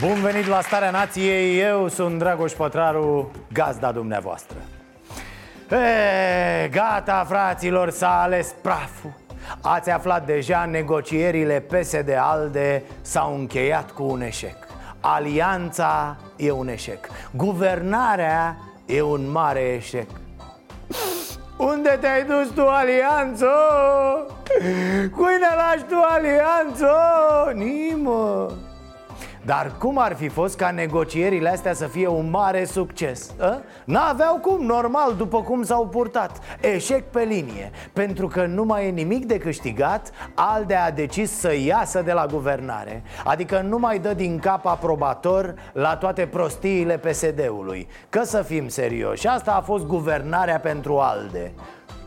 Bun venit la Starea Nației, eu sunt Dragoș Pătraru, gazda dumneavoastră. E, Gata, fraților, s-a ales praful. Ați aflat deja, negocierile PSD-ALDE s-au încheiat cu un eșec. Alianța e un eșec. Guvernarea e un mare eșec. Unde te-ai dus tu, Alianțo? Cui ne lași tu, Alianțo? Nimă dar cum ar fi fost ca negocierile astea să fie un mare succes? A? N-aveau cum, normal, după cum s-au purtat Eșec pe linie Pentru că nu mai e nimic de câștigat Alde a decis să iasă de la guvernare Adică nu mai dă din cap aprobator La toate prostiile PSD-ului Că să fim serioși, asta a fost guvernarea pentru Alde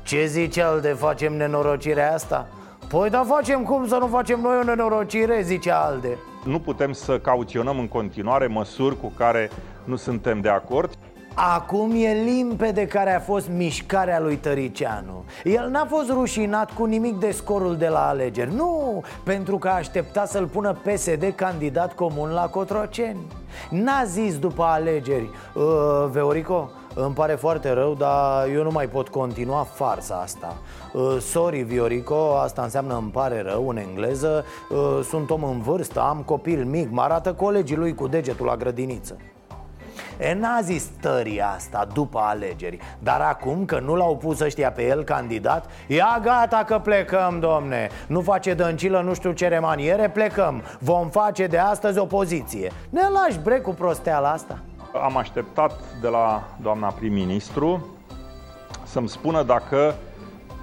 Ce zice Alde, facem nenorocirea asta? Păi da facem cum să nu facem noi o nenorocire, zice Alde Nu putem să cauționăm în continuare măsuri cu care nu suntem de acord. Acum e limpede care a fost mișcarea lui Tăricianu. El n-a fost rușinat cu nimic de scorul de la alegeri. Nu, pentru că aștepta să-l pună PSD candidat comun la Cotroceni. N-a zis după alegeri uh, Veorico, îmi pare foarte rău, dar eu nu mai pot continua farsa asta. Uh, Sorry, Viorico, asta înseamnă îmi pare rău în engleză. Uh, Sunt om în vârstă, am copil mic, mă arată colegii lui cu degetul la grădiniță. E n-a zis tării asta după alegeri Dar acum că nu l-au pus ăștia pe el candidat Ia gata că plecăm, domne. Nu face dăncilă nu știu ce remaniere, plecăm. Vom face de astăzi opoziție. Ne lași bre cu prosteala asta Am așteptat de la doamna prim-ministru să-mi spună dacă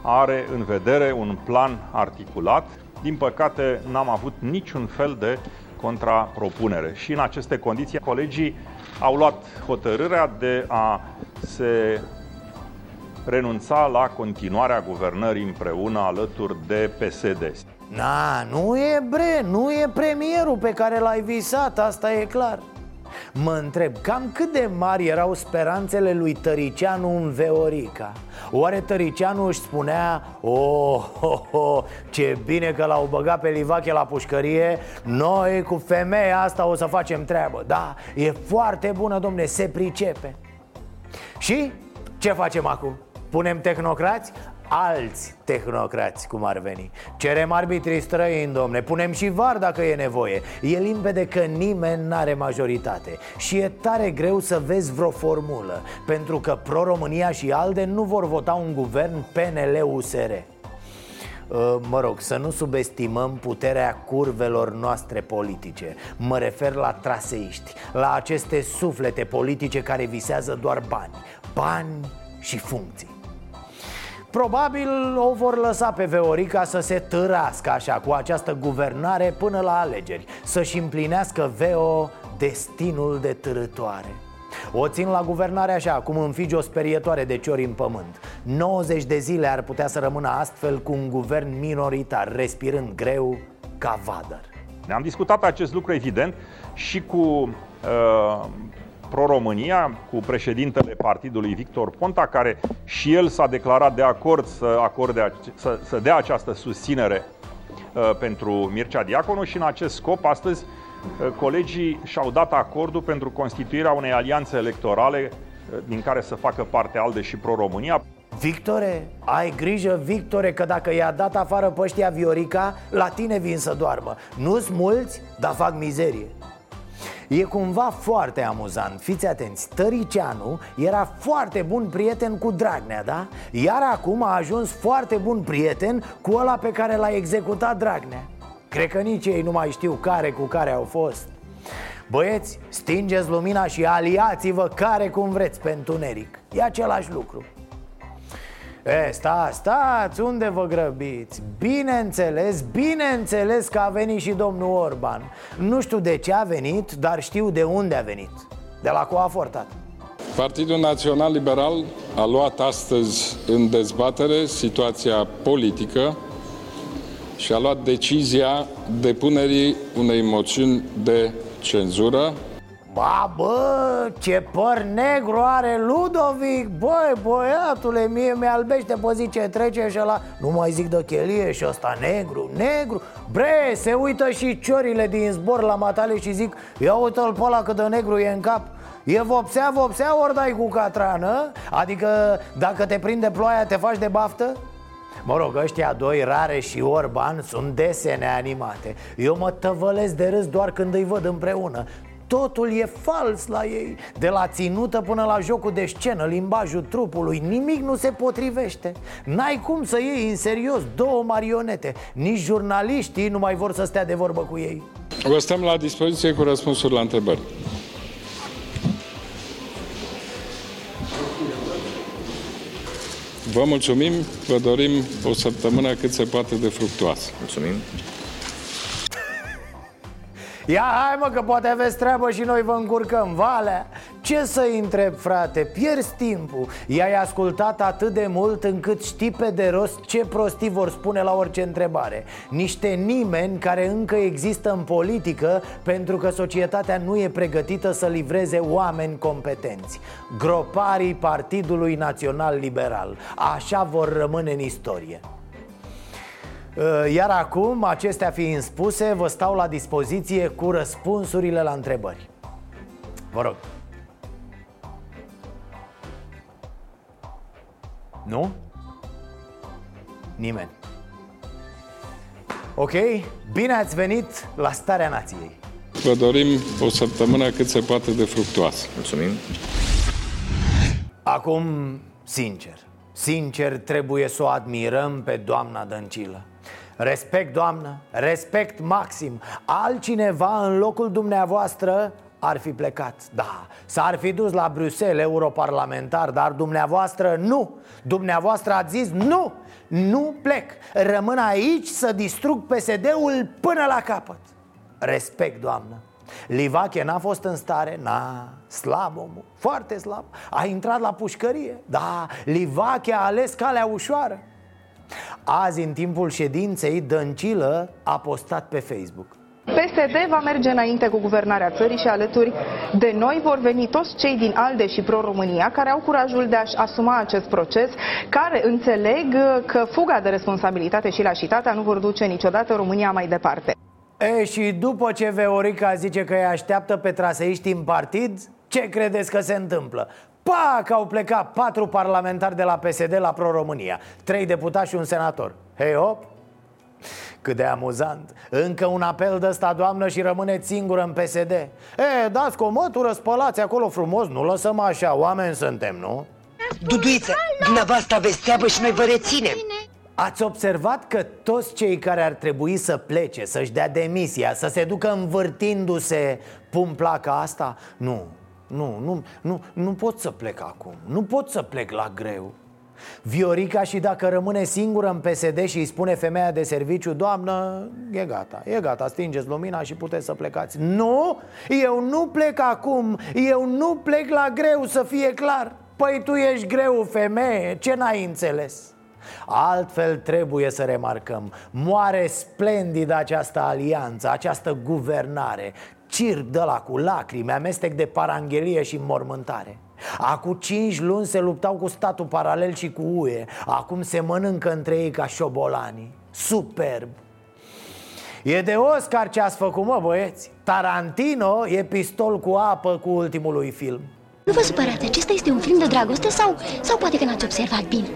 are în vedere un plan articulat. Din păcate, n-am avut niciun fel de contrapropunere. Și în aceste condiții, colegii au luat hotărârea de a se renunța la continuarea guvernării împreună alături de PSD. Na, nu e bre, nu e premierul pe care l-ai visat, asta e clar Mă întreb cam cât de mari erau speranțele lui Tăricianu în Veorica Oare Tăricianu își spunea Oh, oh, oh ce bine că l-au băgat pe Livache la pușcărie Noi cu femeia asta o să facem treabă Da, e foarte bună, domne, se pricepe Și ce facem acum? Punem tehnocrați? Alți tehnocrați, cum ar veni. Cerem arbitrii străini, domne, punem și var dacă e nevoie. E limpede că nimeni n-are majoritate. Și e tare greu să vezi vreo formulă Pentru că Pro-România și ALDE nu vor vota un guvern PNL-USR Mă rog, să nu subestimăm puterea curvelor noastre politice. Mă refer la traseiști La aceste suflete politice care visează doar bani. Bani și funcții Probabil o vor lăsa pe Veorica să se târască așa cu această guvernare până la alegeri Să-și împlinească Veo destinul de târătoare. O țin la guvernare așa, cum înfige o sperietoare de ciori în pământ. 90 de zile ar putea să rămână astfel cu un guvern minoritar, respirând greu ca vadăr Ne-am discutat acest lucru, evident, și cu uh, Pro-România cu președintele partidului Victor Ponta, care și el s-a declarat de acord să, acorde, să, să dea această susținere uh, pentru Mircea Diaconu și în acest scop astăzi uh, colegii și-au dat acordul pentru constituirea unei alianțe electorale uh, din care să facă parte ALDE și Pro-România. Victore, ai grijă, Victore, că dacă i-a dat afară pe ăștia Viorica, la tine vin să doarmă Nu-s mulți, dar fac mizerie E cumva foarte amuzant, fiți atenți Tăricianu era foarte bun prieten cu Dragnea, da? Iar acum a ajuns foarte bun prieten cu ăla pe care l-a executat Dragnea. Cred că nici ei nu mai știu care cu care au fost. Băieți, stingeți lumina și aliați-vă care cum vreți pe întuneric. E același lucru E, sta, stați, unde vă grăbiți? Bineînțeles, bineînțeles că a venit și domnul Orban. Nu știu de ce a venit, dar știu de unde a venit. De la Coafortat Partidul Național Liberal a luat astăzi în dezbatere situația politică și a luat decizia depunerii unei moțiuni de cenzură Ba, bă, ce păr negru are Ludovic. Băi, băiatule, mie mi-albește pe zi ce trece și la Nu mai zic de chelie și ăsta negru, negru. Bre, se uită și ciorile din zbor la matale și zic Ia uite-l pe ăla cât de negru e în cap. E vopsea, vopsea, ori dai cu catrană? Adică dacă te prinde ploaia, te faci de baftă? Mă rog, ăștia doi, Rare și Orban, sunt desene animate. Eu mă tăvălesc de râs doar când îi văd împreună Totul e fals la ei. De la ținută până la jocul de scenă Limbajul trupului Nimic nu se potrivește. N-ai cum să iei în serios două marionete. Nici jurnaliștii nu mai vor să stea de vorbă cu ei. Vă stăm la dispoziție cu răspunsuri la întrebări. Vă mulțumim, vă dorim o săptămână cât se poate de fructuoasă. Mulțumim. Ia hai mă că poate aveți treabă și noi vă încurcăm. Valea, ce să întreb frate, pierzi timpul. I-ai ascultat atât de mult încât știi pe de rost ce prostii vor spune la orice întrebare. Niște nimeni care încă există în politică pentru că societatea nu e pregătită să livreze oameni competenți. Groparii Partidului Național Liberal. Așa vor rămâne în istorie. Uh, iar acum, acestea fiind spuse, vă stau la dispoziție cu răspunsurile la întrebări. Vă rog. Nu? Nimeni. Ok, bine ați venit la Starea Nației. Vă dorim o săptămână cât se poate de fructuoasă. Mulțumim. Acum, sincer, sincer trebuie să o admirăm pe doamna Dăncilă Respect, doamnă, respect maxim. Altcineva în locul dumneavoastră ar fi plecat. Da, s-ar fi dus la Bruxelles, europarlamentar Dar dumneavoastră nu. Dumneavoastră ați zis nu Nu plec. Rămân aici să distrug PSD-ul până la capăt. Respect, doamnă. Livache n-a fost în stare, na, slab omul, foarte slab. A intrat la pușcărie, da, Livache a ales calea ușoară Azi, în timpul ședinței, Dăncilă a postat pe Facebook PSD va merge înainte cu guvernarea țării și alături de noi vor veni toți cei din ALDE și Pro-România care au curajul de a-și asuma acest proces, care înțeleg că fuga de responsabilitate și lașitatea nu vor duce niciodată România mai departe. E, și după ce Veorica zice că îi așteaptă pe traseiști în partid, ce credeți că se întâmplă? Pac, au plecat patru parlamentari de la PSD la Pro-România. Trei deputați și un senator. Hei, hop! Cât de amuzant. Încă un apel de ăsta, doamnă, și rămâneți singură în PSD E, dați cu o mătură, spălați acolo frumos Nu lăsăm așa, oameni suntem, nu? Duduiță, dumneavoastră aveți treabă și noi vă reținem. Ați observat că toți cei care ar trebui să plece, să-și dea demisia, să se ducă învârtindu-se, pun placa asta? Nu, nu, nu, nu, nu pot să plec acum. Nu pot să plec la greu. Viorica și dacă rămâne singură în PSD și îi spune femeia de serviciu Doamnă, e gata, e gata, stingeți lumina și puteți să plecați. Nu, eu nu plec acum, eu nu plec la greu, să fie clar. Păi tu ești greu, femeie, ce n-ai înțeles? Altfel trebuie să remarcăm. Moare splendid această alianță, această guvernare circ de la cu lacrimi, amestec de paranghelie și mormântare. Acum cinci luni se luptau cu statul paralel și cu UE Acum se mănâncă între ei ca șobolanii. Superb! E de Oscar ce ați făcut, mă, băieți. Tarantino e pistol cu apă cu ultimul lui film. Nu vă supărați, acesta este un film de dragoste sau, sau poate că n-ați observat bine?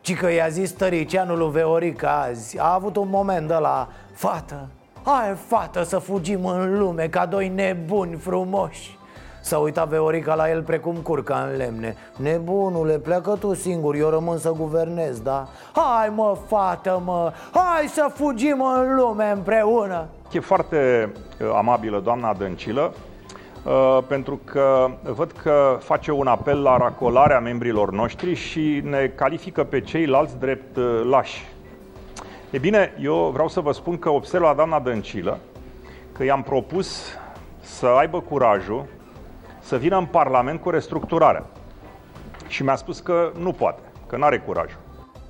Ci că i-a zis tăricianul lui Veorica azi A avut un moment de la Fată, Hai, fată, să fugim în lume ca doi nebuni frumoși S-a uitat Veorica la el precum curca în lemne Nebunule, pleacă tu singur, eu rămân să guvernez, da? Hai mă, fată, mă, hai să fugim în lume împreună E foarte uh, amabilă doamna Dăncilă uh, pentru că văd că face un apel la racolarea membrilor noștri și ne califică pe ceilalți drept uh, lași. E bine, eu vreau să vă spun că observ la doamna Dăncilă că i-am propus să aibă curajul să vină în Parlament cu restructurarea. Și mi-a spus că nu poate, că nu are curajul.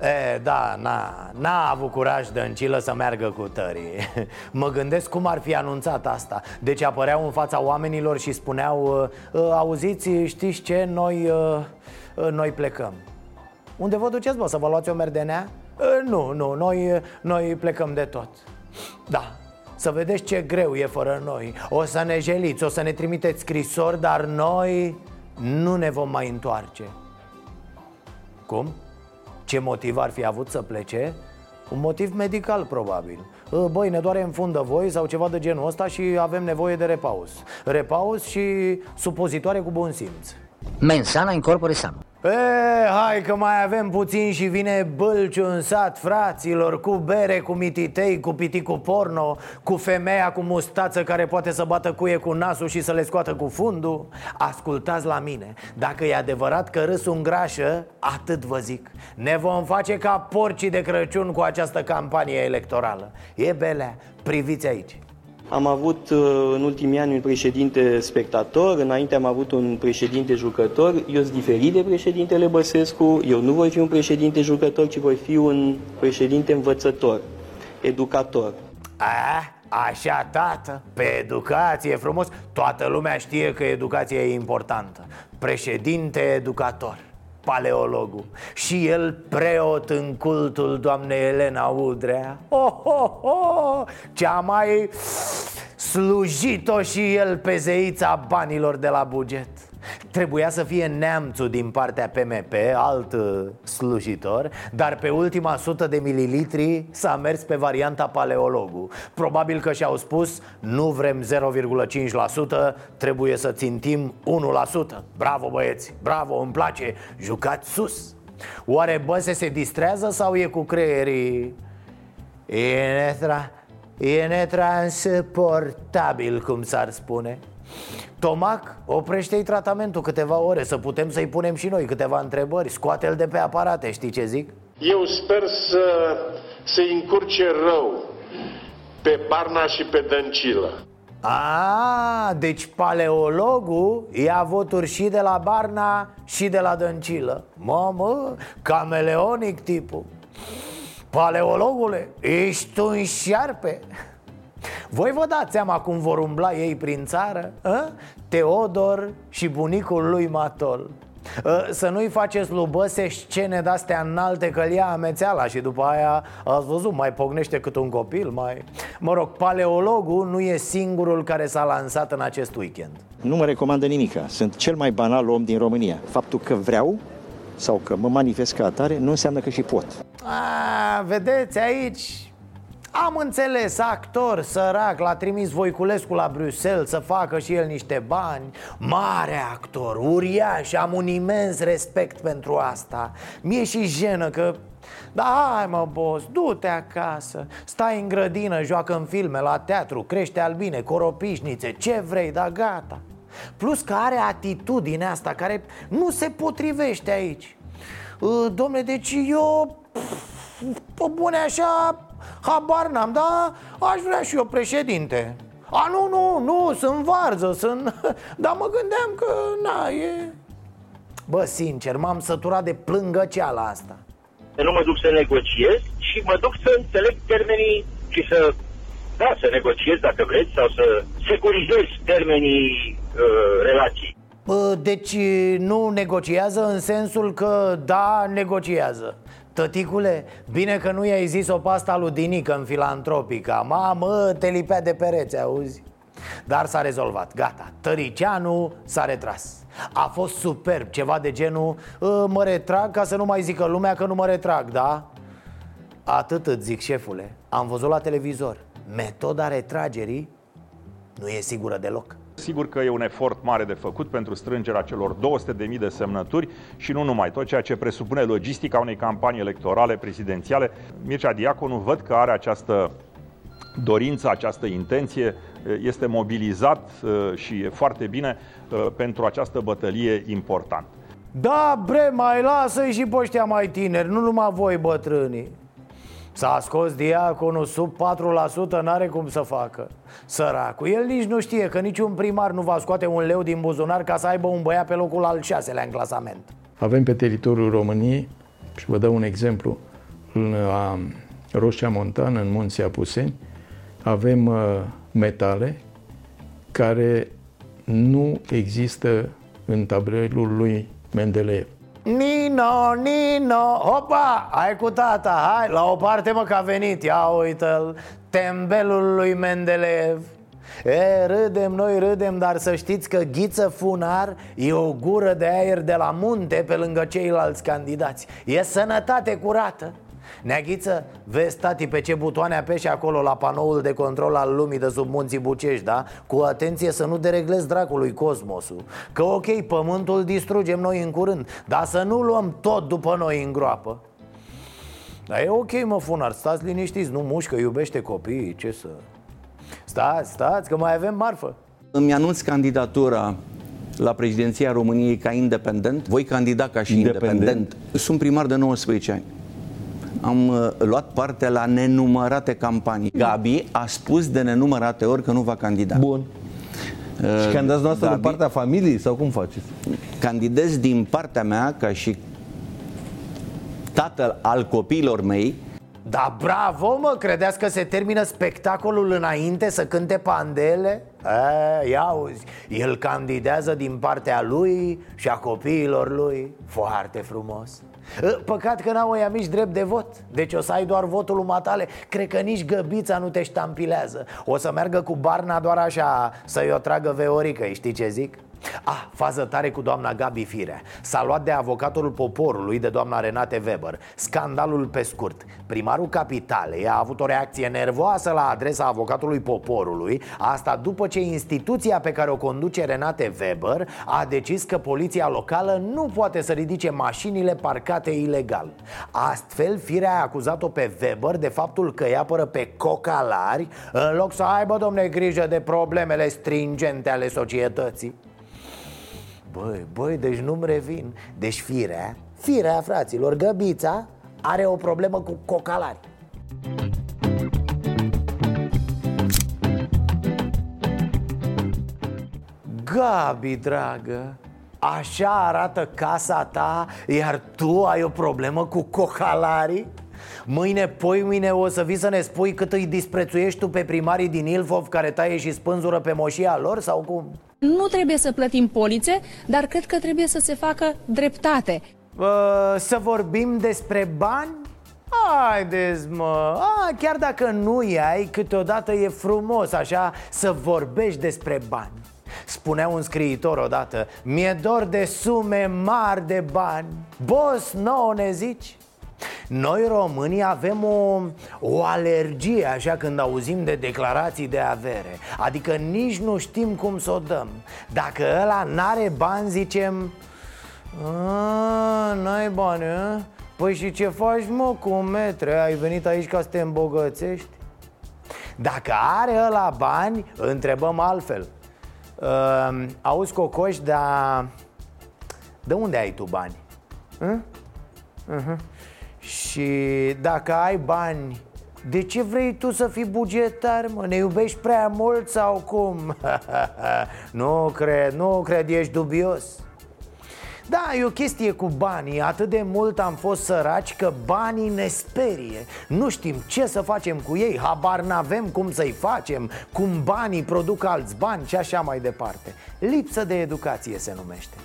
E, da, n-a, n-a avut curaj de încilă să meargă cu tării Mă gândesc cum ar fi anunțat asta Deci apăreau în fața oamenilor și spuneau Auziți, știți ce, noi, noi plecăm Unde vă duceți, bă, să vă luați o merdenea? Nu, nu, noi, noi plecăm de tot. Da, să vedeți ce greu e fără noi. O să ne jeliți, o să ne trimiteți scrisori Dar noi nu ne vom mai întoarce. Cum? Ce motiv ar fi avut să plece? Un motiv medical, probabil. Ă, Băi, ne doare în fundă voi sau ceva de genul ăsta și avem nevoie de repaus. Repaus și supozitoare cu bun simț. Mensana incorpore sano E, hai că mai avem puțin și vine bălciu în sat, fraților Cu bere, cu mititei, cu piticul porno Cu femeia cu mustață care poate să bată cuie cu nasul și să le scoată cu fundul. Ascultați la mine Dacă e adevărat că râsul îngrașă, atât vă zic. Ne vom face ca porcii de Crăciun cu această campanie electorală. E belea, priviți aici am avut uh, în ultimii ani un președinte spectator, înainte am avut un președinte jucător. Eu sunt diferit de președintele Băsescu, eu nu voi fi un președinte jucător, ci voi fi un președinte învățător, educator. A, așa, tată, pe educație frumos Toată lumea știe că educația e importantă Președinte educator paleologul Și el preot în cultul doamnei Elena Udrea oh, oh, oh, Cea mai slujit-o și el pe zeița banilor de la buget Trebuia să fie neamțul din partea PMP, alt uh, slujitor Dar pe ultima sută de mililitri s-a mers pe varianta paleologu. Probabil că și-au spus nu vrem 0,5%, trebuie să țintim 1% Bravo băieți, bravo, îmi place, jucați sus! Oare Băse se distrează sau e cu creierii? E, netra, e netransportabil, cum s-ar spune Tomac, oprește-i tratamentul câteva ore Să putem să-i punem și noi câteva întrebări. Scoate-l de pe aparate, știi ce zic? Eu sper să se încurce rău pe Barna și pe Dăncilă. A, deci paleologul ia voturi și de la Barna și de la Dăncilă. Mamă, cameleonic tipul. Paleologule, ești un șarpe voi vă dați seama cum vor umbla ei prin țară? A? Teodor și bunicul lui Matol. Să nu-i faceți lui Băse scene de-astea înalte că ia amețeala și după aia ați văzut, mai pognește cât un copil mai... Mă rog, paleologul nu e singurul care s-a lansat în acest weekend. Nu mă recomandă nimica, sunt cel mai banal om din România. Faptul că vreau sau că mă manifest ca atare nu înseamnă că și pot. A, Vedeți aici am înțeles, actor, sărac, l-a trimis Voiculescu la Bruxelles să facă și el niște bani. Mare actor, uriaș, am un imens respect pentru asta. Mie și jenă că da, hai mă, boss, du-te acasă. Stai în grădină, joacă în filme, la teatru, crește albine, coropișnițe, ce vrei, da gata. Plus că are atitudinea asta care nu se potrivește aici. Domne, deci eu, pe bune așa, Habar n-am, dar aș vrea și eu președinte. A, nu, nu, nu, sunt varză, sunt... Dar mă gândeam că, na, e... Bă, sincer, m-am săturat de plângăceala asta. Nu mă duc să negociez și mă duc să înțeleg termenii și să, da, să negociez dacă vreți sau să securizez termenii uh, relației. Deci nu negociază în sensul că da, negociază Tăticule, bine că nu i-ai zis-o pasta lui Dinică în filantropica Mamă, te lipea de pereți, auzi? Dar s-a rezolvat, gata. Tăricianu s-a retras. A fost superb, ceva de genul ă, Mă retrag ca să nu mai zică lumea că nu mă retrag, da? Atât îți zic, șefule. Am văzut la televizor. Metoda retragerii nu e sigură deloc Sigur că e un efort mare de făcut pentru strângerea celor 200.000 de semnături și nu numai, tot ceea ce presupune logistica unei campanii electorale prezidențiale. Mircea Diaconu văd că are această dorință, această intenție este mobilizat și e foarte bine pentru această bătălie importantă. Da, bre, mai lasă-i și pe ăștia mai tineri, nu numai voi bătrânii S-a scos diaconul sub 4%, n-are cum să facă Săracul, el nici nu știe că niciun primar nu va scoate un leu din buzunar ca să aibă un băiat pe locul al șaselea în clasament Avem pe teritoriul României, și vă dau un exemplu, în Roșia Montană, în Munții Apuseni, avem uh, metale care nu există în tabelul lui Mendeleev. Nino, Nino, opa, hai cu tata, hai, la o parte mă că a venit, ia uite-l, tembelul lui Mendeleev. E, râdem, noi râdem, dar să știți că Ghiță Funar e o gură de aer de la munte pe lângă ceilalți candidați. E sănătate curată Neaghiță, vezi tati pe ce butoane apeși acolo la panoul de control al lumii de sub munții Bucești, da? Cu atenție să nu dereglezi dracului cosmosul. Că ok, pământul distrugem noi în curând Dar să nu luăm tot după noi în groapă. Dar e ok, mă, funar, stați liniștiți, nu mușcă, iubește copiii, ce să... Stați, stați, că mai avem marfă. Îmi anunț candidatura la președinția României ca independent. Voi candida ca și independent, independent. Sunt primar de 19 ani am uh, luat parte la nenumărate campanii. Gabi a spus de nenumărate ori că nu va candida. Bun. Uh, și candidați noastră Gabi, de partea familiei sau cum faceți? Candidez din partea mea ca și tatăl al copiilor mei da, bravo, mă, credeți că se termină spectacolul înainte să cânte pandele? E, ia uzi, el candidează din partea lui și a copiilor lui. Foarte frumos. Păcat că n-au ăia mici drept de vot. Deci o să ai doar votul matale. Cred că nici găbița nu te ștampilează. O să meargă cu barna doar așa Să-i o tragă veorică, știi ce zic? Ah, fază tare cu doamna Gabi Firea S-a luat de avocatul poporului de doamna Renate Weber. Scandalul pe scurt. Primarul Capitalei a avut o reacție nervoasă la adresa avocatului poporului. Asta după ce instituția pe care o conduce Renate Weber A decis că poliția locală nu poate să ridice mașinile parcate ilegal. Astfel, Firea a acuzat-o pe Weber de faptul că îi apără pe cocalari În loc să aibă, domne, grijă de problemele stringente ale societății Băi, băi, deci nu-mi revin Deci firea, firea fraților, găbița Are o problemă cu cocalari Gabi, dragă Așa arată casa ta Iar tu ai o problemă cu cocalarii? Mâine, poi mâine o să vii să ne spui cât îi disprețuiești tu pe primarii din Ilfov Care taie și spânzură pe moșia lor sau cum? Nu trebuie să plătim polițe, dar cred că trebuie să se facă dreptate. Uh, să vorbim despre bani? Haideți mă, A, chiar dacă nu ai, câteodată e frumos așa să vorbești despre bani Spunea un scriitor odată, mi-e dor de sume mari de bani Boss, nouă ne zici? Noi românii avem o, o alergie așa când auzim de declarații de avere Adică nici nu știm cum să o dăm Dacă ăla n-are bani zicem N-ai bani, a? Păi și ce faci mă cu metre? Ai venit aici ca să te îmbogățești? Dacă are ăla bani, întrebăm altfel uh, Auzi cocoș, dar de unde ai tu bani? Uh? Uh-huh. Și dacă ai bani, de ce vrei tu să fii bugetar, mă? Ne iubești prea mult sau cum? nu cred, nu cred, ești dubios. Da, e o chestie cu banii. Atât de mult am fost săraci că banii ne sperie. Nu știm ce să facem cu ei Habar n-avem cum să-i facem Cum banii produc alți bani și așa mai departe. Lipsă de educație se numește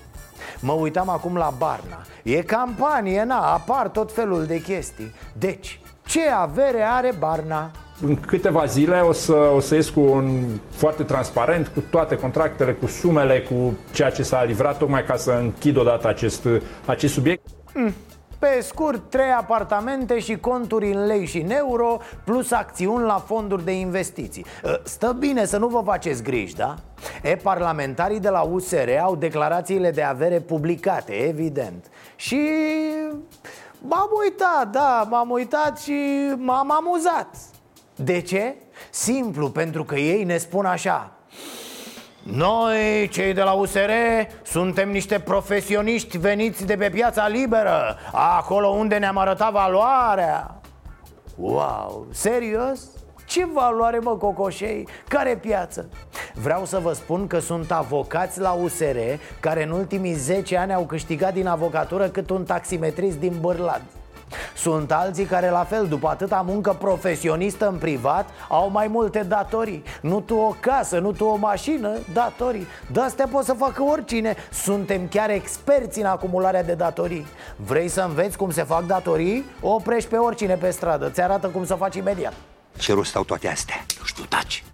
Mă uitam acum la Barna E campanie, na, apar tot felul de chestii Deci, ce avere are Barna? În câteva zile o să, o să ies cu un foarte transparent, cu toate contractele, cu sumele, cu ceea ce s-a livrat, tocmai ca să închid odată acest, acest subiect. Mm. Pe scurt, trei apartamente și conturi în lei și în euro Plus acțiuni la fonduri de investiții ă, Stă bine să nu vă faceți griji, da? E, parlamentarii de la USR au declarațiile de avere publicate, evident Și m-am uitat, da, m-am uitat și m-am amuzat De ce? Simplu, pentru că ei ne spun așa noi, cei de la USR, suntem niște profesioniști veniți de pe piața liberă Acolo unde ne-am arătat valoarea Wow, serios? Ce valoare, mă, cocoșei? Care piață? Vreau să vă spun că sunt avocați la USR Care în ultimii 10 ani au câștigat din avocatură cât un taximetrist din Bârlad sunt alții care la fel, după atâta muncă profesionistă în privat Au mai multe datorii. Nu tu o casă, nu tu o mașină, datorii. De astea pot să facă oricine. Suntem chiar experți în acumularea de datorii. Vrei să înveți cum se fac datorii? Oprești pe oricine pe stradă, ți arată cum să faci imediat. Ce rost au toate astea? Nu știu, taci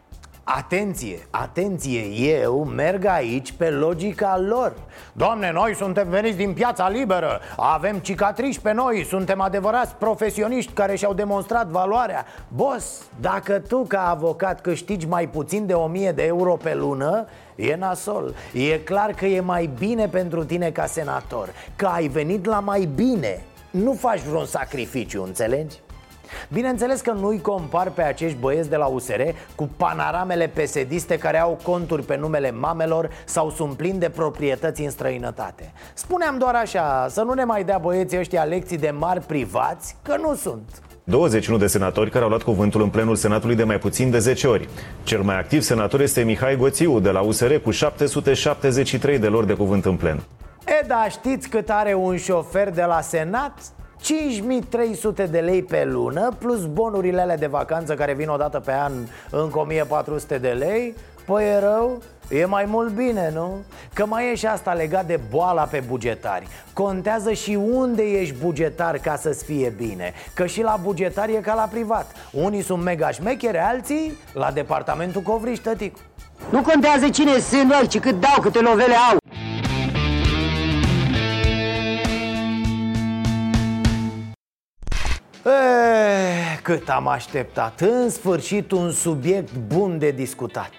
Atenție, atenție, eu merg aici pe logica lor. Doamne, noi suntem veniți din piața liberă. Avem cicatrici pe noi, suntem adevărați profesioniști care și-au demonstrat valoarea. Boss, dacă tu ca avocat câștigi mai puțin de 1000 de euro pe lună E nasol. E clar că e mai bine pentru tine ca senator Că ai venit la mai bine. Nu faci vreun sacrificiu, înțelegi? Bineînțeles că nu-i compar pe acești băieți de la USR cu panaramele pesediste care au conturi pe numele mamelor sau sunt plini de proprietăți în străinătate Spuneam doar așa, să nu ne mai dea băieții ăștia lecții de mari privați, că nu sunt 21 de senatori care au luat cuvântul în plenul Senatului de mai puțin de 10 ori. Cel mai activ senator este Mihai Goțiu de la USR cu 773 de lor de cuvânt în plen. E, da, știți cât are un șofer de la Senat? 5300 de lei pe lună Plus bonurile alea de vacanță care vin o dată pe an Încă 1400 de lei. Păi e rău? E mai mult bine, nu? Că mai e și asta legat de boala pe bugetari. Contează și unde ești bugetar ca să-ți fie bine. Că și la bugetar e ca la privat. Unii sunt mega șmechere, alții la departamentul Covriș, tăticu. Nu contează cine sunt noi, ci cât dau, câte lovele au Eh, cât am așteptat. În sfârșit un subiect bun de discutat.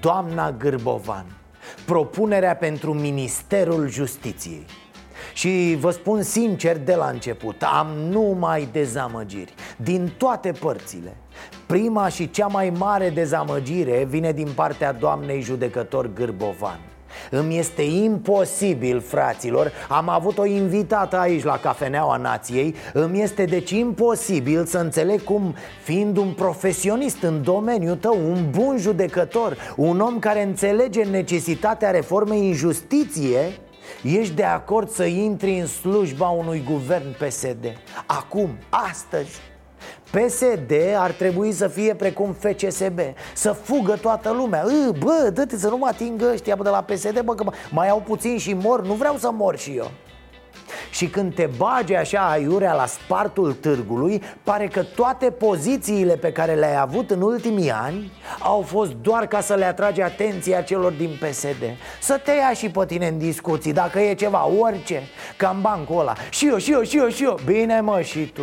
Doamna Gârbovan Propunerea pentru Ministerul Justiției. Și vă spun sincer de la început, am numai dezamăgiri. Din toate părțile Prima și cea mai mare dezamăgire vine din partea doamnei judecător Gârbovan îmi este imposibil, fraților. Am avut o invitată aici la Cafeneaua Nației. Îmi este deci imposibil să înțeleg cum, fiind un profesionist în domeniul tău Un bun judecător Un om care înțelege necesitatea reformei în justiție Ești de acord să intri în slujba unui guvern PSD Acum, astăzi PSD ar trebui să fie precum FCSB Să fugă toată lumea. Ă, Bă, dă-te să nu mă atingă ăștia de la PSD Bă, că mai au puțin și mor Nu vreau să mor și eu. Și când te bage așa aiurea la spartul târgului Pare că toate pozițiile pe care le-ai avut în ultimii ani Au fost doar ca să le atrage atenția celor din PSD Să te ia și pe tine în discuții Dacă e ceva, orice Cam bancul ăla. Și eu, și eu, și eu, și eu. Bine mă, și tu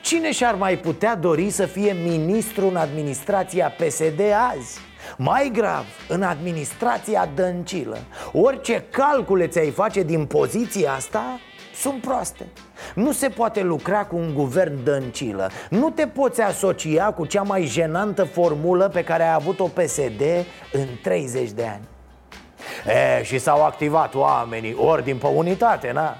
Cine și-ar mai putea dori să fie ministru în administrația PSD azi? Mai grav, în administrația dăncilă Orice calcule ți-ai face din poziția asta sunt proaste Nu se poate lucra cu un guvern dăncilă Nu te poți asocia cu cea mai jenantă formulă pe care a avut-o PSD în 30 de ani E, și s-au activat oamenii, ordin pe unitate, na?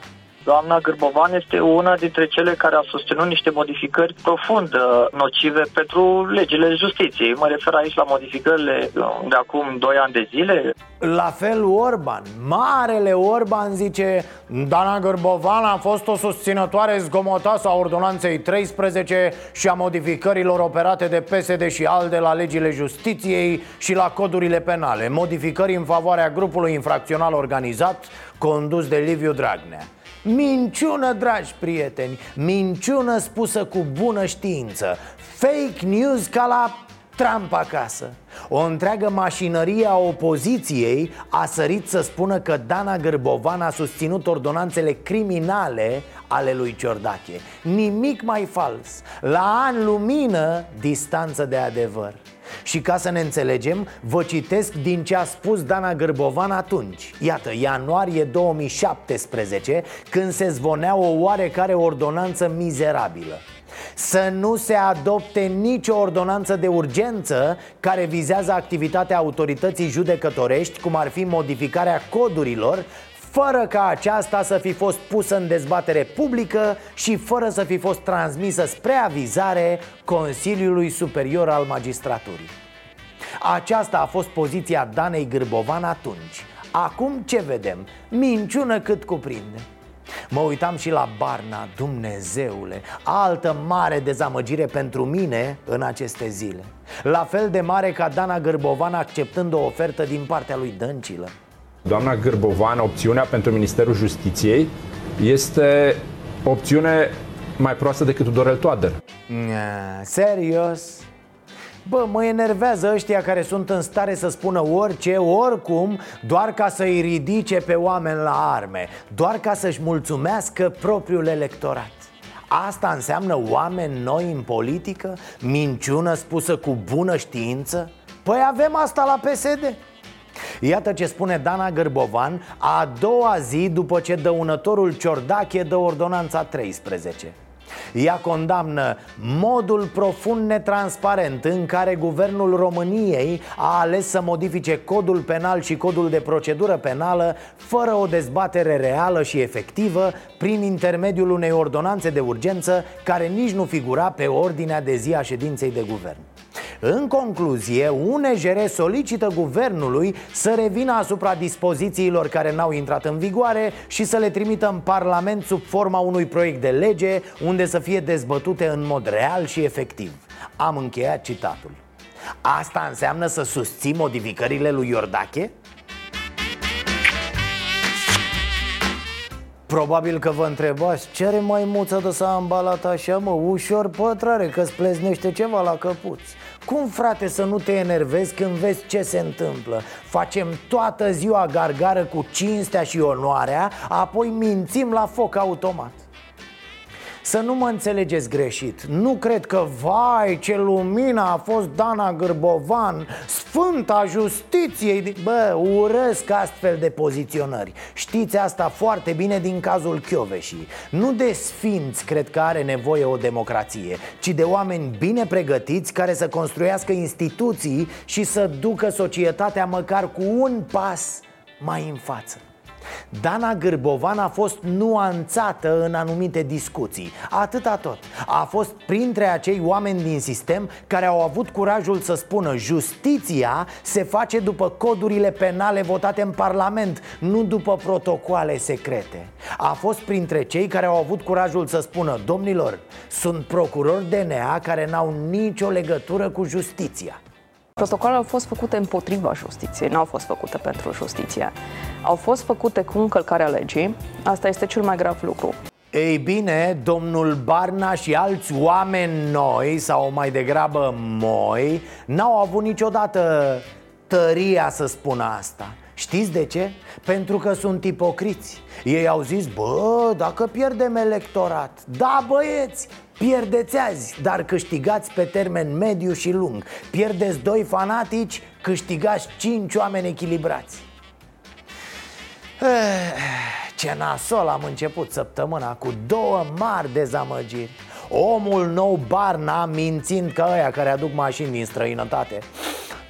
Doamna Gârbovan este una dintre cele care a susținut niște modificări profund uh, nocive pentru legile justiției. Mă refer aici la modificările uh, de acum 2 ani de zile. La fel Orban, marele Orban zice Dana Gârbovan a fost o susținătoare zgomotoasă a ordonanței 13 și a modificărilor operate de PSD și ALDE la legile justiției și la codurile penale Modificări în favoarea grupului infracțional organizat condus de Liviu Dragnea Minciună, dragi prieteni, minciună spusă cu bună știință. Fake news ca la Trump acasă. O întreagă mașinărie a opoziției a sărit să spună că Dana Gârbovan a susținut ordonanțele criminale ale lui Ciordache. Nimic mai fals. La an lumină, distanță de adevăr și ca să ne înțelegem, vă citesc din ce a spus Dana Gârbovan atunci. Iată, ianuarie 2017, când se zvonea o oarecare ordonanță mizerabilă. Să nu se adopte nicio ordonanță de urgență care vizează activitatea autorității judecătorești, cum ar fi modificarea codurilor, fără ca aceasta să fi fost pusă în dezbatere publică și fără să fi fost transmisă spre avizare Consiliului Superior al Magistraturii. Aceasta a fost poziția Danei Gârbovan atunci. Acum ce vedem? Minciună cât cuprinde. Mă uitam și la Barna, Dumnezeule Altă mare dezamăgire pentru mine în aceste zile La fel de mare ca Dana Gârbovan acceptând o ofertă din partea lui Dăncilă Doamna Gârbovan, opțiunea pentru Ministerul Justiției este opțiune mai proastă decât Tudorel Toader. Serios? Bă, mă enervează ăștia care sunt în stare să spună orice, oricum, doar ca să-i ridice pe oameni la arme Doar ca să-și mulțumească propriul electorat Asta înseamnă oameni noi în politică? Minciună spusă cu bună știință? Păi avem asta la PSD Iată ce spune Dana Gârbovan a doua zi după ce dăunătorul Ciordache dă ordonanța 13 ea condamnă modul profund netransparent în care guvernul României a ales să modifice codul penal și codul de procedură penală fără o dezbatere reală și efectivă prin intermediul unei ordonanțe de urgență care nici nu figura pe ordinea de zi a ședinței de guvern. În concluzie, UNEJR solicită guvernului să revină asupra dispozițiilor care n-au intrat în vigoare și să le trimită în Parlament sub forma unui proiect de lege unde să fie dezbătute în mod real și efectiv. Am încheiat citatul. Asta înseamnă să susții modificările lui Iordache? Probabil că vă întrebați ce are maimuța de s-a ambalat așa, mă, ușor pătrare, că-ți pleznește ceva la căpuți cum, frate, să nu te enervezi când vezi ce se întâmplă? Facem toată ziua gargară cu cinstea și onoarea Apoi mințim la foc automat să nu mă înțelegeți greșit. Nu cred că, vai, ce lumină a fost Dana Gârbovan Sfânta justiției Bă, urăsc astfel de poziționări. Știți asta foarte bine din cazul Chioveșii. Nu de sfinți cred că are nevoie o democrație Ci de oameni bine pregătiți care să construiască instituții Și să ducă societatea măcar cu un pas mai în față Dana Gârbovan a fost nuanțată în anumite discuții. Atâta tot. A fost printre acei oameni din sistem care au avut curajul să spună Justiția se face după codurile penale votate în Parlament Nu după protocoale secrete. A fost printre cei care au avut curajul să spună Domnilor, sunt procurori DNA care n-au nicio legătură cu justiția. Protocoalele au fost făcute împotriva justiției, nu au fost făcute pentru justiție. Au fost făcute cu încălcarea legii, asta este cel mai grav lucru. Ei bine, domnul Barna și alți oameni noi, sau mai degrabă moi, n-au avut niciodată tăria să spună asta. Știți de ce? Pentru că sunt ipocriți. Ei au zis, bă, dacă pierdem electorat. Da, băieți, Pierdeți azi, dar câștigați pe termen mediu și lung. Pierdeți doi fanatici, câștigați cinci oameni echilibrați. eh, Ce nasol am început săptămâna cu două mari dezamăgiri Omul nou Barna mințind ca ăia care aduc mașini din străinătate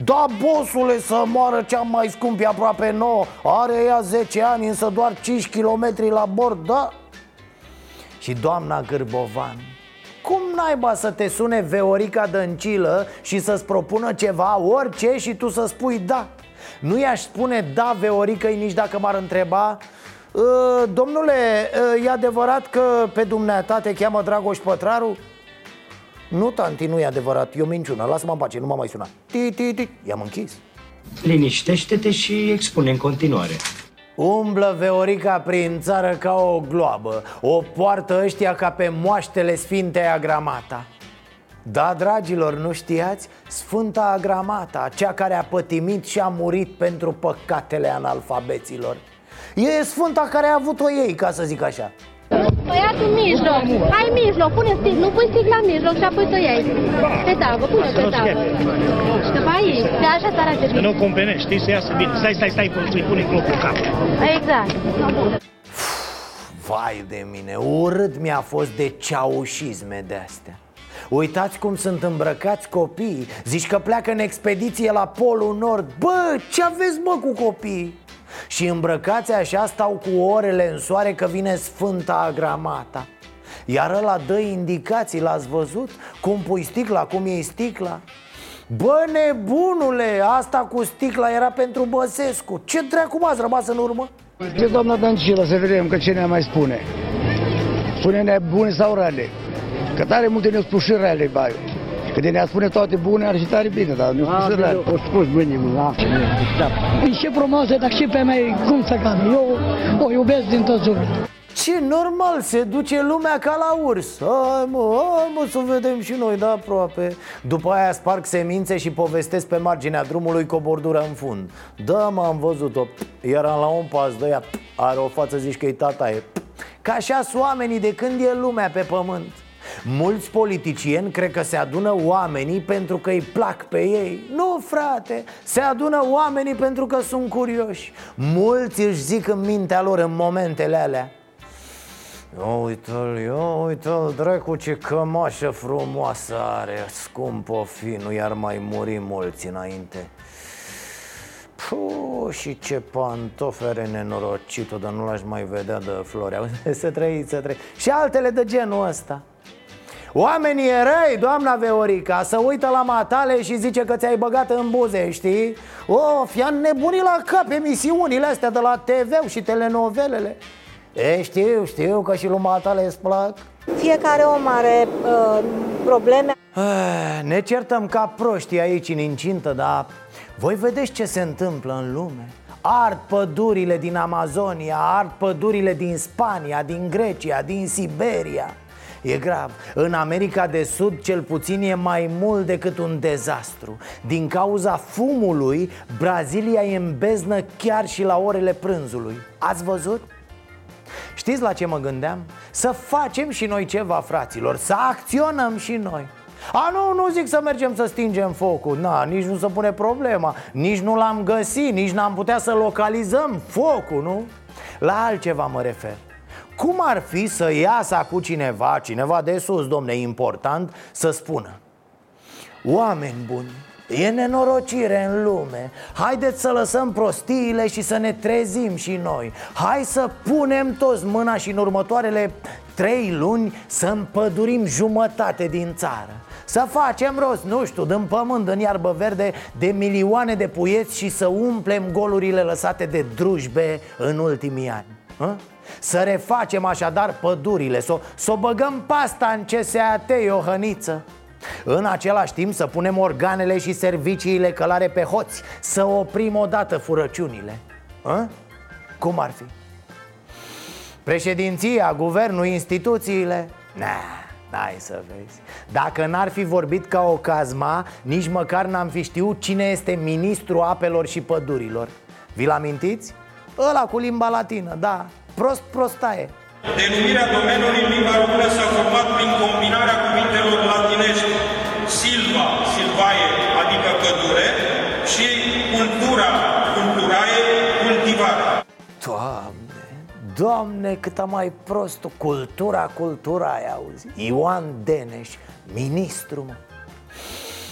da, bosule, să moară cea mai scump, aproape nouă Are ea 10 ani, însă doar 5 km la bord, da? Și doamna Gârbovan cum naiba să te sune Veorica Dăncilă și să-ți propună ceva, orice, și tu să spui da? Nu i-aș spune da Veorica nici dacă m-ar întreba. Ă, Domnule, ă, e adevărat că pe dumneata te cheamă Dragoș Pătraru? Nu, tanti, nu e adevărat, e o minciună, lasă-mă în pace, nu m-a mai sunat. Ti, ti, ti. I-am închis. Liniștește-te și expune în continuare. Umblă Veorica prin țară ca o gloabă. O poartă ăștia ca pe moaștele Sfintei Agramata Da, dragilor, nu știați? Sfânta Agramata, cea care a pătimit și a murit pentru păcatele analfabeților E sfânta care a avut-o ei, ca să zic așa Tăiatul în mijloc. Hai în mijloc, pune stick, nu pui stick la mijloc și apoi tăiai. Pe tavă, pune pe tavă. Și după aici, de așa s arată Să nu compenești, știi, să iasă bine. Stai, stai, stai, să-i pune globul cap. Exact. Vai de mine, urât mi-a fost de ceaușisme de astea Uitați cum sunt îmbrăcați copiii Zici că pleacă în expediție la Polul Nord Bă, ce aveți mă cu copiii? Și îmbrăcați așa stau cu orele în soare că vine Sfânta Agramata Iar ăla dă indicații, l-ați văzut? Cum pui sticla, cum iei sticla? Bă, nebunule, asta cu sticla era pentru Băsescu Ce dracu ați rămas în urmă? Ce doamna Dancilă, să vedem că ce ne mai spune Spune-ne bune sau rele Că tare multe ne-au spus și rele, bai Că de ne-a spune toate bune ar fi tare bine, dar ne-au spus și rele O spus bine, mă, E și frumoasă, dar și pe mei cum să cam. Eu o iubesc din tot sufletul. Ce normal, se duce lumea ca la urs. Hai mă, hai mă să vedem și noi, da, aproape. După aia sparg semințe și povestesc pe marginea drumului cu o bordură în fund. Da, mă, am văzut-o. Eram la un pas de ea. Are o față, zici că-i tata e Ca așa sunt oamenii de când e lumea pe pământ Mulți politicieni cred că se adună oamenii pentru că îi plac pe ei. Nu, frate, se adună oamenii pentru că sunt curioși. Mulți își zic în mintea lor în momentele alea Ia uite-l, ia uite-l, dracu ce cămașă frumoasă are Scump o fi, nu i-ar mai muri mulți înainte. Puh, și ce pantofi are nenorocitul, dar nu l-aș mai vedea de florea Să trăiți, să trăiți Și altele de genul ăsta Oamenii e răi, doamna Veorica Să uită la matale și zice că ți-ai băgat în buze, știi? O, fi nebunit la cap emisiunile astea de la TV și telenovelele E, știu, știu că și lui matale îți plac Fiecare om are uh, probleme. Ah, Ne certăm ca proști aici în incintă, dar voi vedeți ce se întâmplă în lume? Ard pădurile din Amazonia, ard pădurile din Spania, din Grecia, din Siberia E grav. În America de Sud cel puțin e mai mult decât un dezastru Din cauza fumului, Brazilia e în beznă chiar și la orele prânzului Ați văzut? Știți la ce mă gândeam? Să facem și noi ceva, fraților, să acționăm și noi a, nu, nu zic să mergem să stingem focul Na, nici nu se pune problema Nici nu l-am găsit, nici n-am putea să localizăm focul, nu? La altceva mă refer Cum ar fi să iasă cu cineva, cineva de sus, domne, important Să spună Oameni buni, E nenorocire în lume. Haideți să lăsăm prostiile și să ne trezim și noi. Hai să punem toți mâna și în următoarele trei luni Să împădurim jumătate din țară. Să facem rost, nu știu, din pământ, în iarbă verde De milioane de puieți și să umplem golurile lăsate de drujbe în ultimii ani. Hă? Să refacem așadar pădurile Să s-o băgăm pasta în CSAT, Iohăniță în același timp să punem organele și serviciile călare pe hoți Să oprim odată furăciunile A? Cum ar fi? Președinția, guvernul, instituțiile? Nah, Hai să vezi Dacă n-ar fi vorbit ca o cazma Nici măcar n-am fi știut cine este ministrul apelor și pădurilor Vi-l amintiți? Ăla cu limba latină, da Prost prostaie Denumirea domeniului în limba română s-a format prin combinarea cuvintelor latinești silva, silvae, adică pădure, și cultura, culturae, cultivare. Doamne, doamne, cât am mai prost Cultura, cultura, ai auzi Ioan Deneș, ministru mă.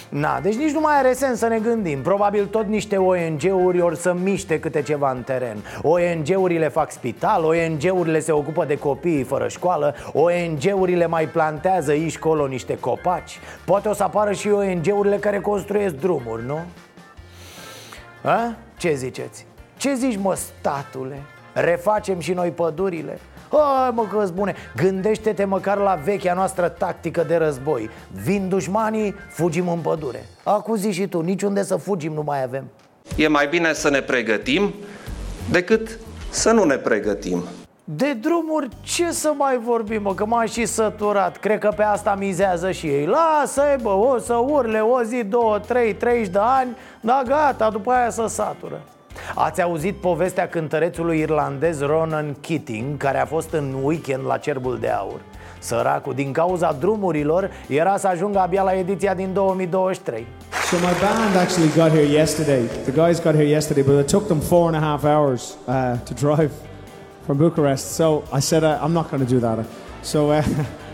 Na, deci nici nu mai are sens să ne gândim Probabil tot niște ONG-uri or să miște câte ceva în teren ONG-urile fac spital, ONG-urile se ocupă de copiii fără școală ONG-urile mai plantează aici școlo niște copaci Poate o să apară și ONG-urile care construiesc drumuri, nu? A? Ce ziceți? Ce zici, mă, statule? Refacem și noi pădurile? Hai mă că bune. Gândește-te măcar la vechea noastră tactică de război. Vin dușmanii, fugim în pădure. Acu zi și tu, niciunde să fugim nu mai avem. E mai bine să ne pregătim decât să nu ne pregătim. De drumuri ce să mai vorbim, mă, că m-am și săturat. Cred că pe asta mizează și ei. Lasă-i, bă, o să urle o zi, două, trei, treizeci de ani Da, gata, după aia să satură Ați auzit povestea cântărețului irlandez Ronan Keating Care a fost în weekend la Cerbul de Aur Săracul, din cauza drumurilor, era să ajungă abia la ediția din 2023 So my band actually got here yesterday. The guys got here yesterday, but it took them four and a half hours uh, to drive from Bucharest. So I said, uh, I'm not going to do that. So uh,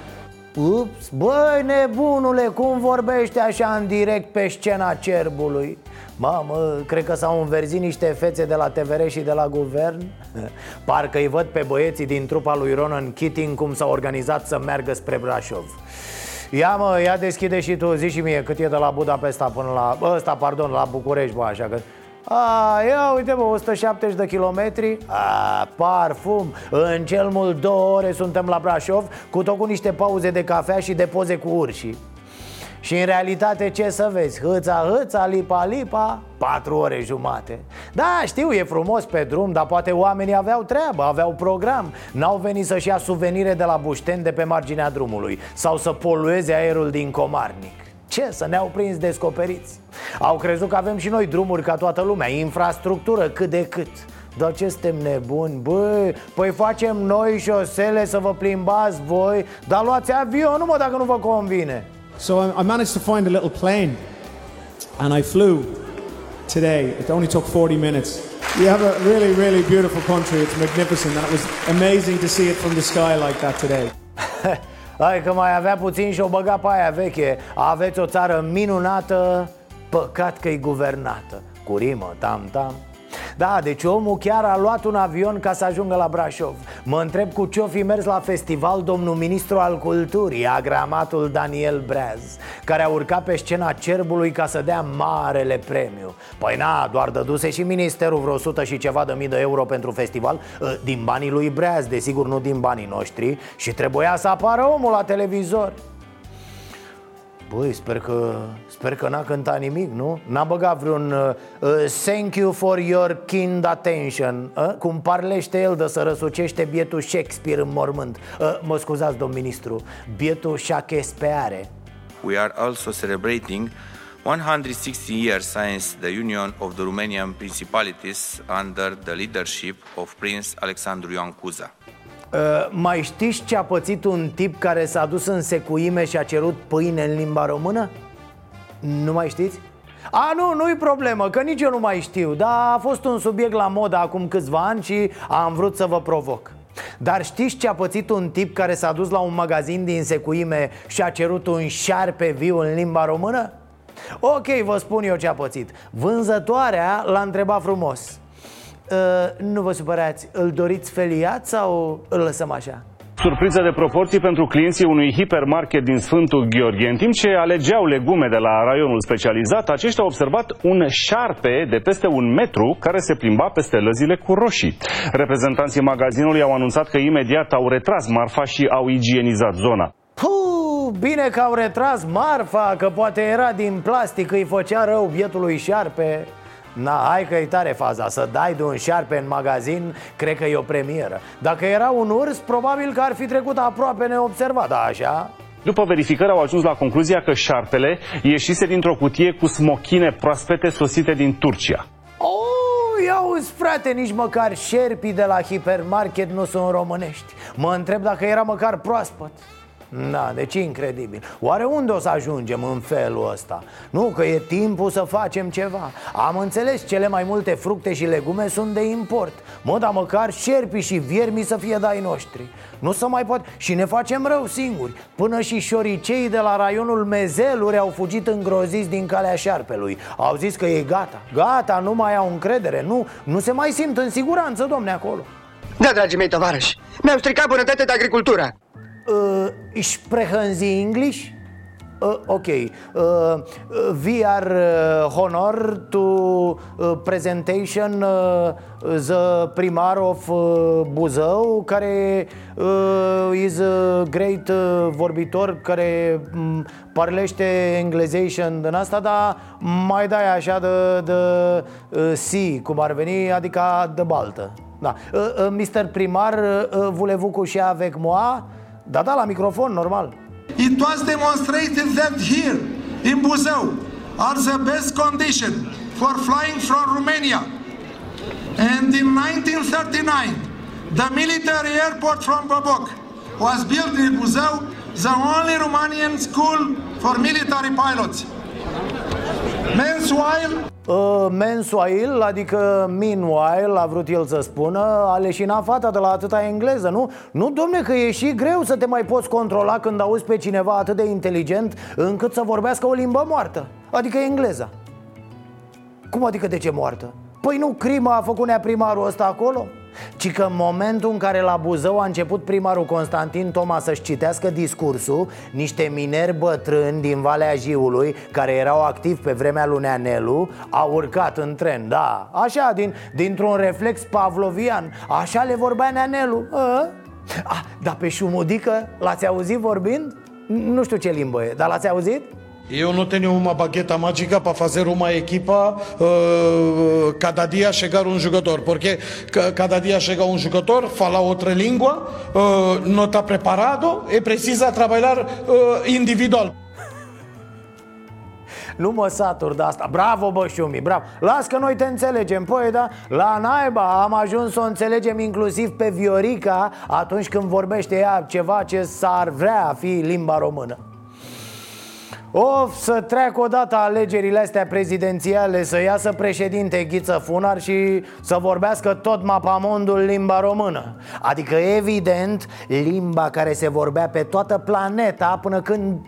Ups, băi nebunule, cum vorbește așa în direct pe scena cerbului? Mamă, cred că s-au înverzit niște fețe de la TVR și de la guvern Parcă îi văd pe băieții din trupa lui Ronan Keating cum s-au organizat să meargă spre Brașov Ia mă, ia deschide și tu, zi și mie cât e de la Budapesta până la... Ăsta, pardon, la București, bă, așa că... A, ia uite bă, 170 de kilometri. A, parfum. În cel mult două ore suntem la Brașov Cu tot cu niște pauze de cafea și de poze cu urși. Și în realitate ce să vezi? Hâța, hâța, lipa, lipa Patru ore jumate. Da, știu, e frumos pe drum Dar poate oamenii aveau treabă, aveau program. N-au venit să-și ia suvenire de la bușten de pe marginea drumului Sau să polueze aerul din Comarnic ce, să ne-au prins descoperiți Au crezut că avem și noi drumuri ca toată lumea Infrastructură cât de cât dar ce suntem nebuni, băi Păi facem noi șosele să vă plimbați voi Dar luați avionul, mă, dacă nu vă convine So I, I managed to find a little plane and I flew today. It only took 40 minutes. You have a really, really beautiful country. It's magnificent. And it was amazing to see it from the sky like that today. Hai că mai avea puțin și o băga pe aia veche. Aveți o țară minunată, păcat că e guvernată. Cu rimă, tam-tam da, deci omul chiar a luat un avion ca să ajungă la Brașov. Mă întreb cu ce-o fi mers la festival domnul ministru al culturii, agramatul Daniel Breaz Care a urcat pe scena cerbului ca să dea marele premiu. Păi na, doar dăduse și ministerul vreo 100 și ceva de mii de euro pentru festival ă, Din banii lui Breaz, desigur nu din banii noștri Și trebuia să apară omul la televizor Băi, sper că, sper că n-a cântat nimic, nu? N-a băgat vreun uh, uh, Thank you for your kind attention uh? Cum parlește el de să răsucește bietul Shakespeare în mormânt uh, Mă scuzați, domn ministru, bietul Shakespeare We are also celebrating 160 years since the union of the Romanian principalities under the leadership of Prince Alexandru Ioan Cuza. Uh, mai știți ce a pățit un tip care s-a dus în secuime și a cerut pâine în limba română? Nu mai știți? A, nu, nu-i problemă, că nici eu nu mai știu Dar a fost un subiect la modă acum câțiva ani și am vrut să vă provoc dar știți ce a pățit un tip care s-a dus la un magazin din secuime și a cerut un șarpe viu în limba română? Ok, vă spun eu ce a pățit Vânzătoarea l-a întrebat frumos Uh, nu vă supărați, îl doriți feliat sau îl lăsăm așa? Surpriză de proporții pentru clienții unui hipermarket din Sfântul Gheorghe. În timp ce alegeau legume de la raionul specializat, aceștia au observat un șarpe de peste un metru care se plimba peste lăzile cu roșii. Reprezentanții magazinului au anunțat că imediat au retras marfa și au igienizat zona. Puh, bine că au retras marfa, că poate era din plastic, îi făcea rău bietului șarpe Na, hai că e tare faza Să dai de un șarpe în magazin Cred că e o premieră. Dacă era un urs, probabil că ar fi trecut aproape neobservat Da, așa? După verificări au ajuns la concluzia că șarpele ieșise dintr-o cutie cu smochine proaspete sosite din Turcia. Oh, ia uzi, frate, nici măcar șerpii de la hipermarket nu sunt românești. Mă întreb dacă era măcar proaspăt da, deci incredibil. Oare unde o să ajungem în felul ăsta? Nu, că e timpul să facem ceva. Am înțeles, cele mai multe fructe și legume sunt de import. Mă, dar măcar șerpi și viermi să fie dai noștri. Nu se mai poate Și ne facem rău singuri. Până și șoricei de la raionul Mezeluri au fugit îngroziți din calea șarpelui. Au zis că e gata. Gata, nu mai au încredere. Nu, nu se mai simt în siguranță, domne, acolo. Da, dragii mei tovarăși Mi-au stricat bunătate de agricultură uh, sprechen Sie English? Uh, ok. Uh, we are uh, honor to uh, presentation uh, the primar of uh, Buzău, care uh, is a great uh, vorbitor, care um, parlește englezation din asta, dar mai dai așa de, de uh, si, cum ar veni, adică de baltă. Da. Uh, uh, Mr. Primar, uh, voulez-vous coucher avec moi? Da, da, la microfon, normal. It was demonstrated that here, in Buzău, are the best condition for flying from Romania. And in 1939, the military airport from Boboc was built in Buzău, the only Romanian school for military pilots. Meanwhile, Uh, mensuail, adică meanwhile, a vrut el să spună, a leșinat fata de la atâta engleză, nu? Nu, domne, că e și greu să te mai poți controla când auzi pe cineva atât de inteligent încât să vorbească o limbă moartă, adică engleza. Cum adică de ce moartă? Păi nu crima a făcut nea primarul ăsta acolo? Ci că în momentul în care la Buzău a început primarul Constantin Toma să-și citească discursul Niște mineri bătrâni din Valea Jiului, care erau activi pe vremea lui Neanelu Au urcat în tren, da, așa, din, dintr-un reflex pavlovian Așa le vorbea Neanelu a? Ah, dar pe șumudică l-ați auzit vorbind? Nu știu ce limbă e, dar l-ați auzit? Eu não tenho uma bagueta mágica para fazer uma equipa uh, cada dia chegar um jogador, porque ca- cada dia chega um jogador, fala outra língua, uh, não está preparado e precisa trabalhar uh, individual. Nu mă satur de asta. Bravo, bă, Șumi, bravo. Las că noi te înțelegem, păi, da La naiba am ajuns să o înțelegem inclusiv pe Viorica Atunci când vorbește ea ceva ce s-ar vrea a fi limba română Of, să treacă odată alegerile astea prezidențiale Să iasă președinte Ghiță Funar și să vorbească tot mapamondul limba română. Adică, evident, limba care se vorbea pe toată planeta până când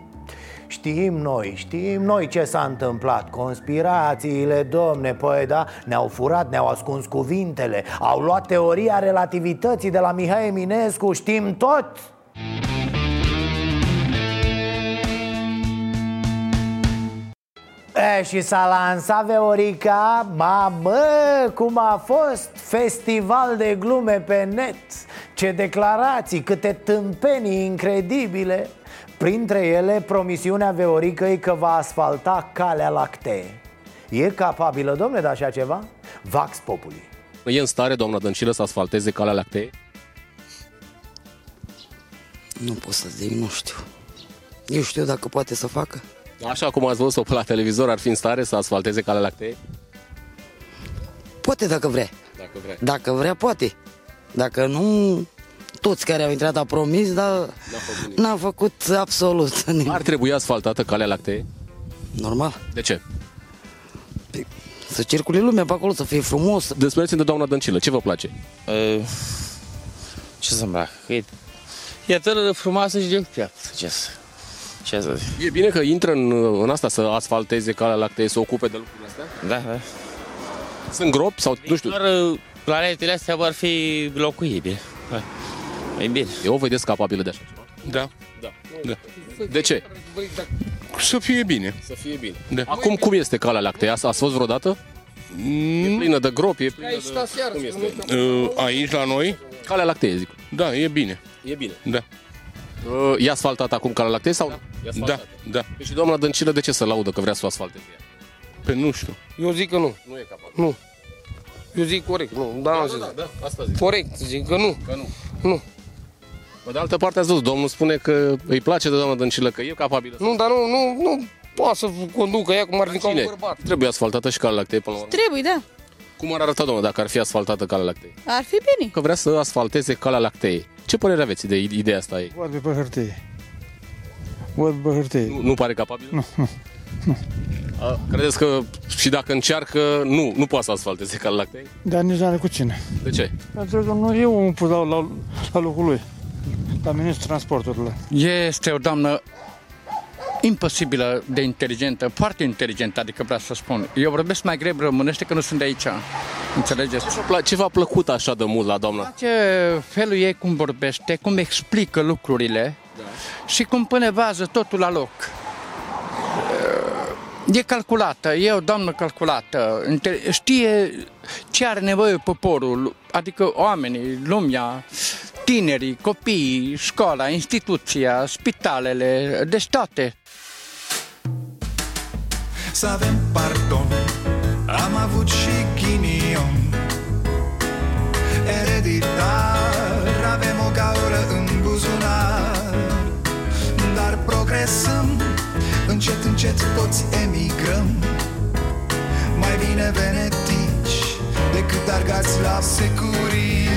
Știm noi, știm noi ce s-a întâmplat. Conspirațiile, domne, păi da Ne-au furat, ne-au ascuns cuvintele Au luat teoria relativității de la Mihai Eminescu Știm tot E, și s-a lansat Veorica Mamă, cum a fost Festival de glume pe net Ce declarații, câte tâmpenii incredibile Printre ele, promisiunea Veoricăi că va asfalta calea lactee E capabilă, domne, de așa ceva? Vax Populi E în stare, doamna Dăncilă, să asfalteze calea lactee? Nu pot să zic, nu știu. Eu știu dacă poate să facă. Așa cum ați văzut-o pe la televizor, ar fi în stare să asfalteze calea lactee? Poate dacă vrea. Dacă vrea. Dacă vrea, poate. Dacă nu, toți care au intrat au promis, dar n-a făcut absolut nimic. Ar trebui asfaltată calea lactee? Normal. De ce? Să circule lumea pe acolo, să fie frumos. Despre de doamna Dăncilă, ce vă place? Uh, ce să-mi placă? E, e atât de frumoasă și de piață. Ce să, ce să zic? E bine că intră în, în asta să asfalteze calea lactee, să ocupe de lucrurile astea? Da, da. Sunt gropi sau nu știu? Doar uh, planetele astea vor fi locuibile. Da. E bine. Eu o vedeți capabilă de așa ceva? Da. Da. da. De ce? Să fie bine. Să fie bine. Da. Acum cum este calea lactee? Ați ați fost vreodată? E plină de gropi, e plină de... Cum este? Uh, Aici la noi? Calea lactee, zic. Da, e bine. E bine. Da. Uh, E asfaltată acum calea lactee sau? E Da, da. Păi Și doamna Dăncilă de ce să laudă că vrea să o asfalteze? Pe nu știu. Eu zic că nu. Nu e capabil. Nu. Eu zic corect, nu. Da, da, da, da, asta zic. Corect, zic că nu. Că nu. Nu. Pe de altă parte ați văzut, domnul spune că îi place de doamna Dăncilă, că e capabilă. Nu, dar nu, nu, nu poate să conducă ea cum ar fi ca un Cine? bărbat. Trebuie asfaltată și calea lactee până la urmă. Trebuie, da. Cum ar arăta, domnul, dacă ar fi asfaltată calea lactee? Ar fi bine. Că vrea să asfalteze calea lactee. Ce părere aveți de ideea asta? Ei? Văd pe hârtie. Văd pe hârtie. Nu, nu pare capabil? Nu, nu. A, credeți că și dacă încearcă, nu, nu poate să asfalteze calea lactee? Dar nici nu are cu cine. De ce? Pentru că nu eu îmi pus la, la, la locul lui. La ministrul transporturilor. Este o doamnă imposibilă de inteligentă, foarte inteligentă, adică vreau să spun. Eu vorbesc mai greu românește că nu sunt de aici. Înțelegeți? Ce v-a, ce v-a plăcut așa de mult la doamna? Ce felul ei cum vorbește, cum explică lucrurile da. și cum pune bază totul la loc. E calculată, e o doamnă calculată, inte- știe ce are nevoie poporul, adică oamenii, lumea, tinerii, copiii, școala, instituția, spitalele, deci toate. Să avem pardon Am avut și ghinion. Ereditar Avem o gaură în buzunar. Dar progresăm Încet, încet toți emigrăm. Mai bine venetici Decât argați la securii